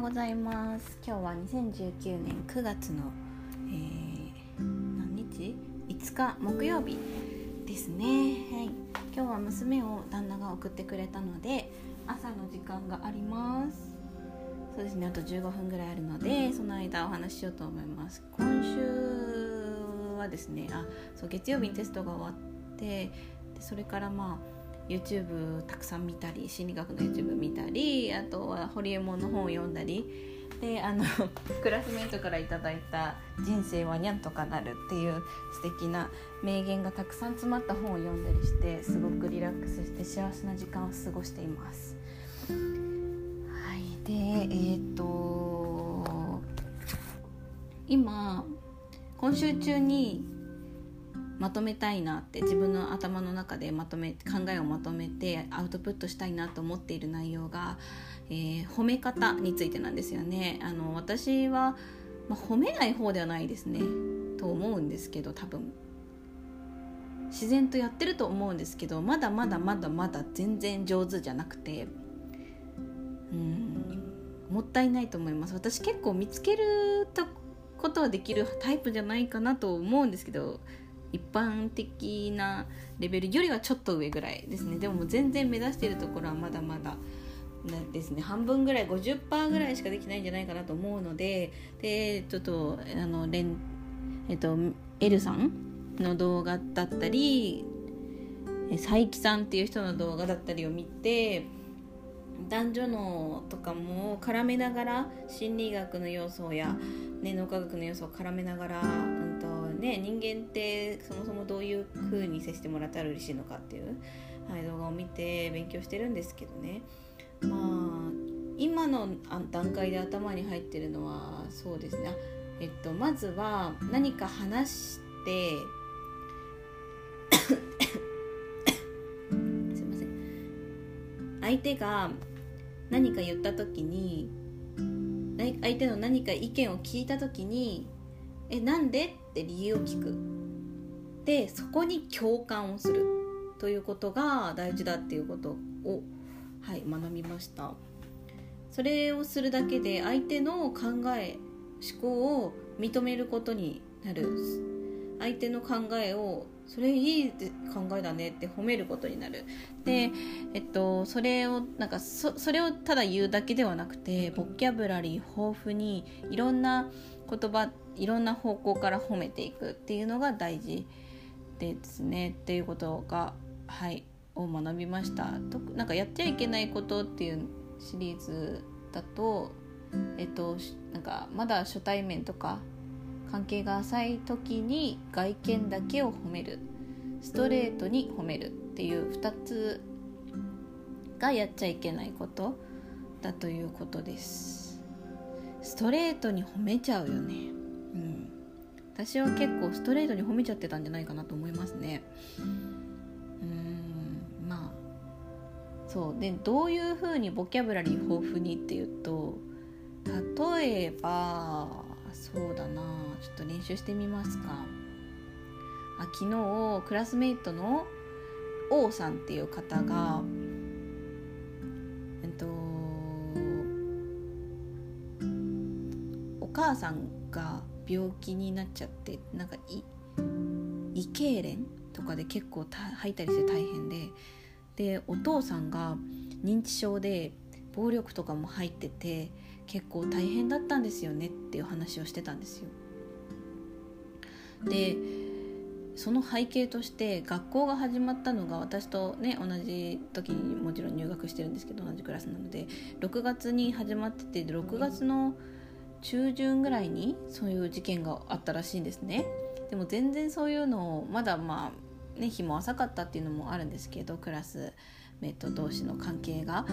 うございます。今日は2019年9月の、えー、何日 ?5 日木曜日ですね。はい。今日は娘を旦那が送ってくれたので朝の時間があります。そうですね。あと15分ぐらいあるのでその間お話ししようと思います。今週はですねあそう月曜日にテストが終わってでそれからまあ YouTube たくさん見たり心理学の YouTube 見たりあとはホリエモンの本を読んだりであの クラスメートから頂いた「人生はにゃんとかなる」っていう素敵な名言がたくさん詰まった本を読んだりしてすごくリラックスして幸せな時間を過ごしています。はい、でえっ、ー、と今今週中にまとめたいなって自分の頭の中でまとめ考えをまとめてアウトプットしたいなと思っている内容が、えー、褒め方についてなんですよね。あの私は、まあ、褒めない方ではないですね。と思うんですけど多分。自然とやってると思うんですけどまだまだまだまだ全然上手じゃなくてうんもったいないと思います。私結構見つけることはできるタイプじゃないかなと思うんですけど一般的なレベルよりはちょっと上ぐらいですね。でも全然目指しているところはまだまだですね。半分ぐらい50%ぐらいしかできないんじゃないかなと思うのででちょっとあのレン、えっと、エルさんの動画だったり佐伯さんっていう人の動画だったりを見て男女脳とかも絡めながら心理学の要素や、ね、脳科学の要素を絡めながら、うんとね、人間ってそもそもどういう風に接してもらったら嬉しいのかっていう、はい、動画を見て勉強してるんですけどね。まあ今の段階で頭に入ってるのはそうですね。えっと、まずは何か話して すいません。相手が何か言った時に相手の何か意見を聞いた時に「えなんで?」って理由を聞く。でそこに共感をする。ということが大事だっていうことを、はい、学びました。それをするだけで相手の考え思考を認めることになる。相手の考えをそれいい考えだね。って褒めることになる。で、えっと、それをなんかそれをただ言うだけではなくてボキャブラリー豊富にいろんな言葉いろんな方向から褒めていくっていうのが大事ですね。っていうことがはいを学びました。となんかやっちゃいけないことっていうシリーズだとえっとなんかまだ初対面とか関係が浅い時に外見だけを褒める。ストレートに褒めるっていう2つがやっちゃいけないことだということです。ストレートに褒めちゃうよね。うん。私は結構ストレートに褒めちゃってたんじゃないかなと思いますね。うん。まあそう。でどういうふうにボキャブラリー豊富にっていうと例えばそうだな。ちょっと練習してみますか。あ昨日クラスメイトの王さんっていう方が母さんが病気になっちゃってなんか胃痙攣とかで結構吐いたりして大変ででお父さんが認知症で暴力とかも入ってて結構大変だったんですよねっていう話をしてたんですよ。でその背景として学校が始まったのが私とね同じ時にもちろん入学してるんですけど同じクラスなので6月に始まってて6月の中旬ぐらいにそういう事件があったらしいんですねでも全然そういうのをまだまあね日も浅かったっていうのもあるんですけどクラスメート同士の関係が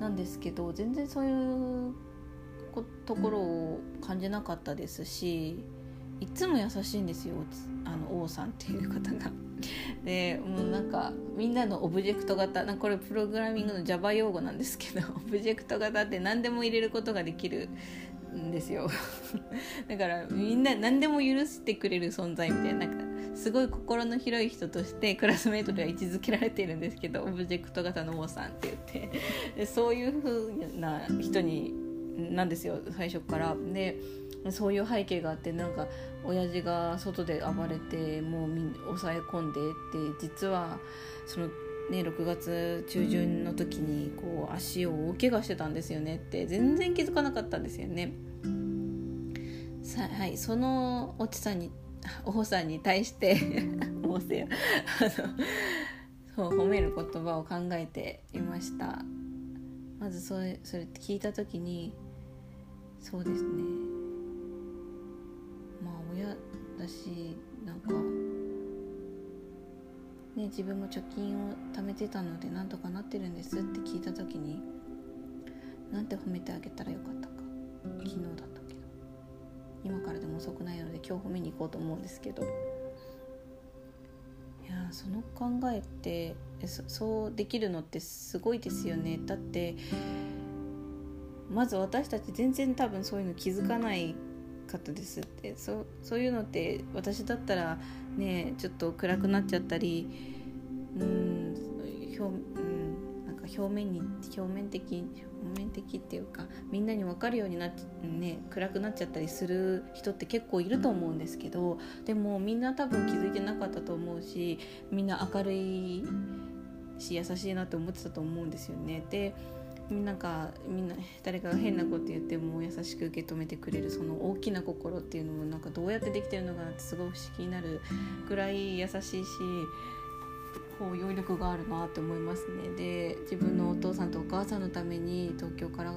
なんですけど全然そういうところを感じなかったですしいつも優しいんですよあの王さんっていう方が。でもうなんかみんなのオブジェクト型なこれプログラミングの Java 用語なんですけど オブジェクト型って何でも入れることができるんですよ。だからみんな何でも許してくれる存在みたいななんかすごい心の広い人としてクラスメートでは位置づけられているんですけどオブジェクト型の王さんって言って。でそういう風な人になんですよ最初から。でそういう背景があってなんか親父が外で暴れてもうみん抑え込んでって実はそのね6月中旬の時にこう足を大怪我してたんですよねって全然気づかなかったんですよね。さはいそのおちさんにおほさんに対して申せよあのそう褒める言葉を考えていましたまずそれそれって聞いた時にそうですね。まあ親だしなんかね自分も貯金を貯めてたのでなんとかなってるんですって聞いた時になんて褒めてあげたらよかったか。昨日だったけど。今からでも遅くないので今日褒めに行こうと思うんですけど。いやその考えってそうできるのってすごいですよね。だってまず私たち全然多分そういうの気づかないかったですってそそういうのって私だったらねちょっと暗くなっちゃったりうん表,、うん、なんか表面に表面的表面的っていうかみんなに分かるようになっね暗くなっちゃったりする人って結構いると思うんですけどでもみんな多分気づいてなかったと思うしみんな明るいし優しいなって思ってたと思うんですよね。でなんかみんな誰かが変なこと言っても優しく受け止めてくれるその大きな心っていうのもなんかどうやってできてるのかなってすごい不思議になるぐらい優しいし包容力があるなって思いますね。で自分のお父さんとお母さんのために東京から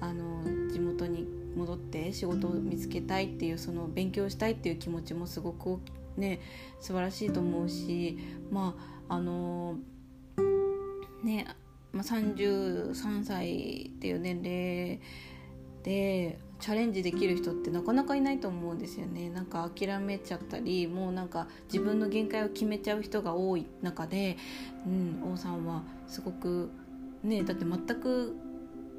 あの地元に戻って仕事を見つけたいっていうその勉強したいっていう気持ちもすごくね素晴らしいと思うしまああのねまあ、33歳っていう年齢でチャレンジできる人ってなかなかいないと思うんですよね。なんか諦めちゃったりもうなんか自分の限界を決めちゃう人が多い中で、うん、王さんはすごくねだって全く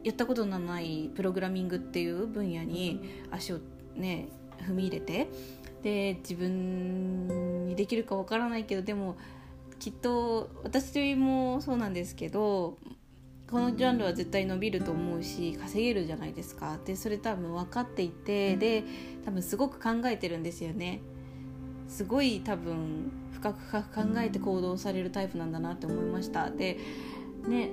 やったことのないプログラミングっていう分野に足をね踏み入れてで自分にできるかわからないけどでもきっと私もそうなんですけどこのジャンルは絶対伸びると思うし稼げるじゃないですか。でそれ多分分かっていてで多分すごく考えてるんですよね。すごい多分深く深く考えて行動されるタイプなんだなって思いました。でね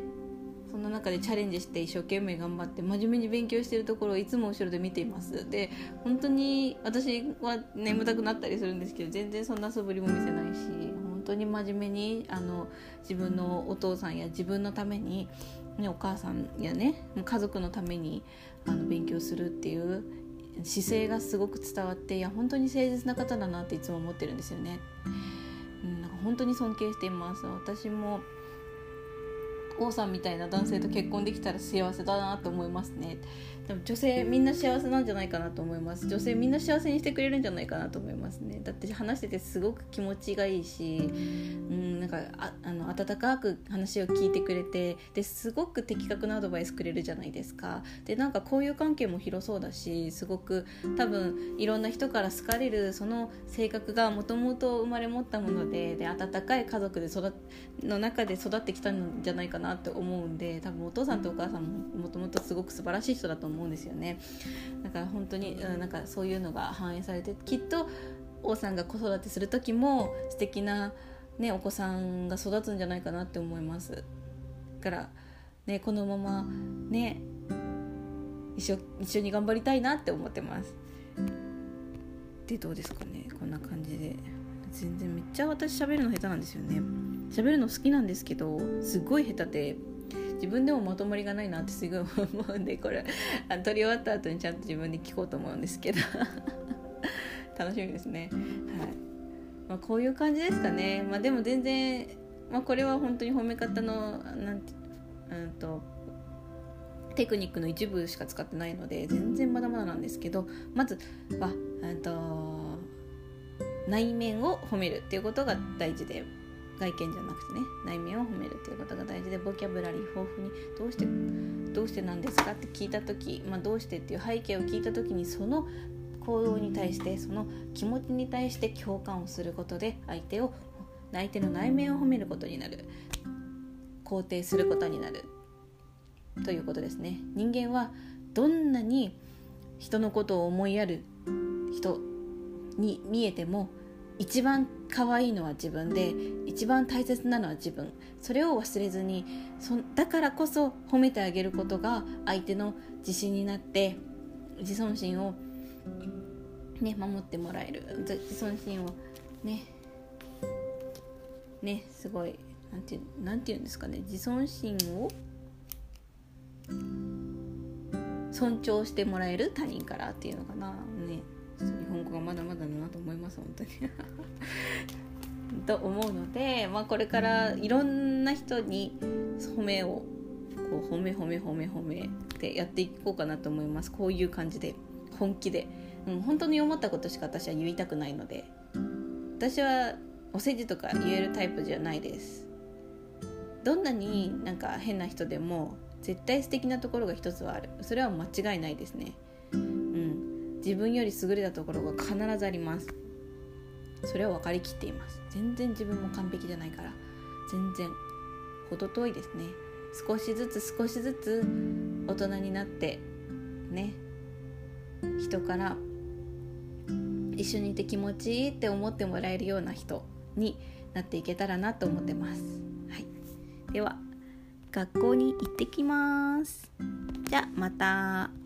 その中でチャレンジして一生懸命頑張って真面目に勉強してるところをいつも後ろで見ています。で本当に私は眠たくなったりするんですけど全然そんな素振りも見せないし本当に真面目にあの自分のお父さんや自分のために、ね、お母さんやね家族のためにあの勉強するっていう姿勢がすごく伝わっていや本当に誠実な方だなっていつも思ってるんですよね。うん、なんか本当に尊敬しています私も王さんみたいな男性と結婚できたら幸せだなと思いますねでも女性みんな幸せなんじゃないかなと思います。女性みんな幸せにしてくれるんじゃないかなと思いますね。だって話しててすごく気持ちがいいしうんなんかああの温かく話を聞いてくれてですごく的確なアドバイスくれるじゃないですか。でなんか交友関係も広そうだしすごく多分いろんな人から好かれるその性格がもともと生まれ持ったものでで温かい家族で育の中で育ってきたんじゃないかなって思うんで多分お父さんとお母さんももともとすごく素晴らしい人だと思う思うんですよね。だから本当に、うん、なんかそういうのが反映されてきっと王さんが子育てする時も素敵なねお子さんが育つんじゃないかなって思います。だからねこのままね一緒一緒に頑張りたいなって思ってます。でどうですかねこんな感じで。全然めっちゃ私喋るの下手なんですよね。喋るの好きなんですけどすごい下手で。自分でもまとまりがないなってすごい思うんでこれあ撮り終わった後にちゃんと自分で聞こうと思うんですけど。楽しみですね。はい。まあ、こういう感じですかね、まあ、でも全然、まあ、これは本当に褒め方のなんてうんとテクニックの一部しか使ってないので全然まだまだなんですけどまずはと内面を褒めるっていうことが大事で外見じゃなくてね内面を褒めるっていうことが大事でボキャブラリー豊富にどうしてどうしてなんですかって聞いた時、まあ、どうしてっていう背景を聞いた時にその行動に対してその気持ちに対して共感をすることで相手を相手の内面を褒めることになる。肯定することになる。ということですね。人間はどんなに人のことを思いやる人に見えても一番可愛いのは自分で一番大切なのは自分。それを忘れずにそだからこそ褒めてあげることが相手の自信になって自尊心をね守ってもらえる。自尊心をねねすごいなんてなんて言うんですかね。自尊心を尊重してもらえる他人からっていうのかな。ね日本語がまだまだだなと思います本当に。と思うので、まあ、これからいろんな人に褒めをこう褒め褒め褒め褒めってやっていこうかなと思います。こういう感じで本気で、うん、本当に思ったことしか私は言いたくないので。私はお世辞とか言えるタイプじゃないです。どんなになんか変な人でも絶対素敵なところが一つはある。それは間違いないですね。自分より優れたところが必ずありますそれは分かりきっています全然自分も完璧じゃないから全然程遠いですね少しずつ少しずつ大人になってね人から一緒にいて気持ちいいって思ってもらえるような人になっていけたらなと思ってます。はい、では学校に行ってきます。じゃあまた。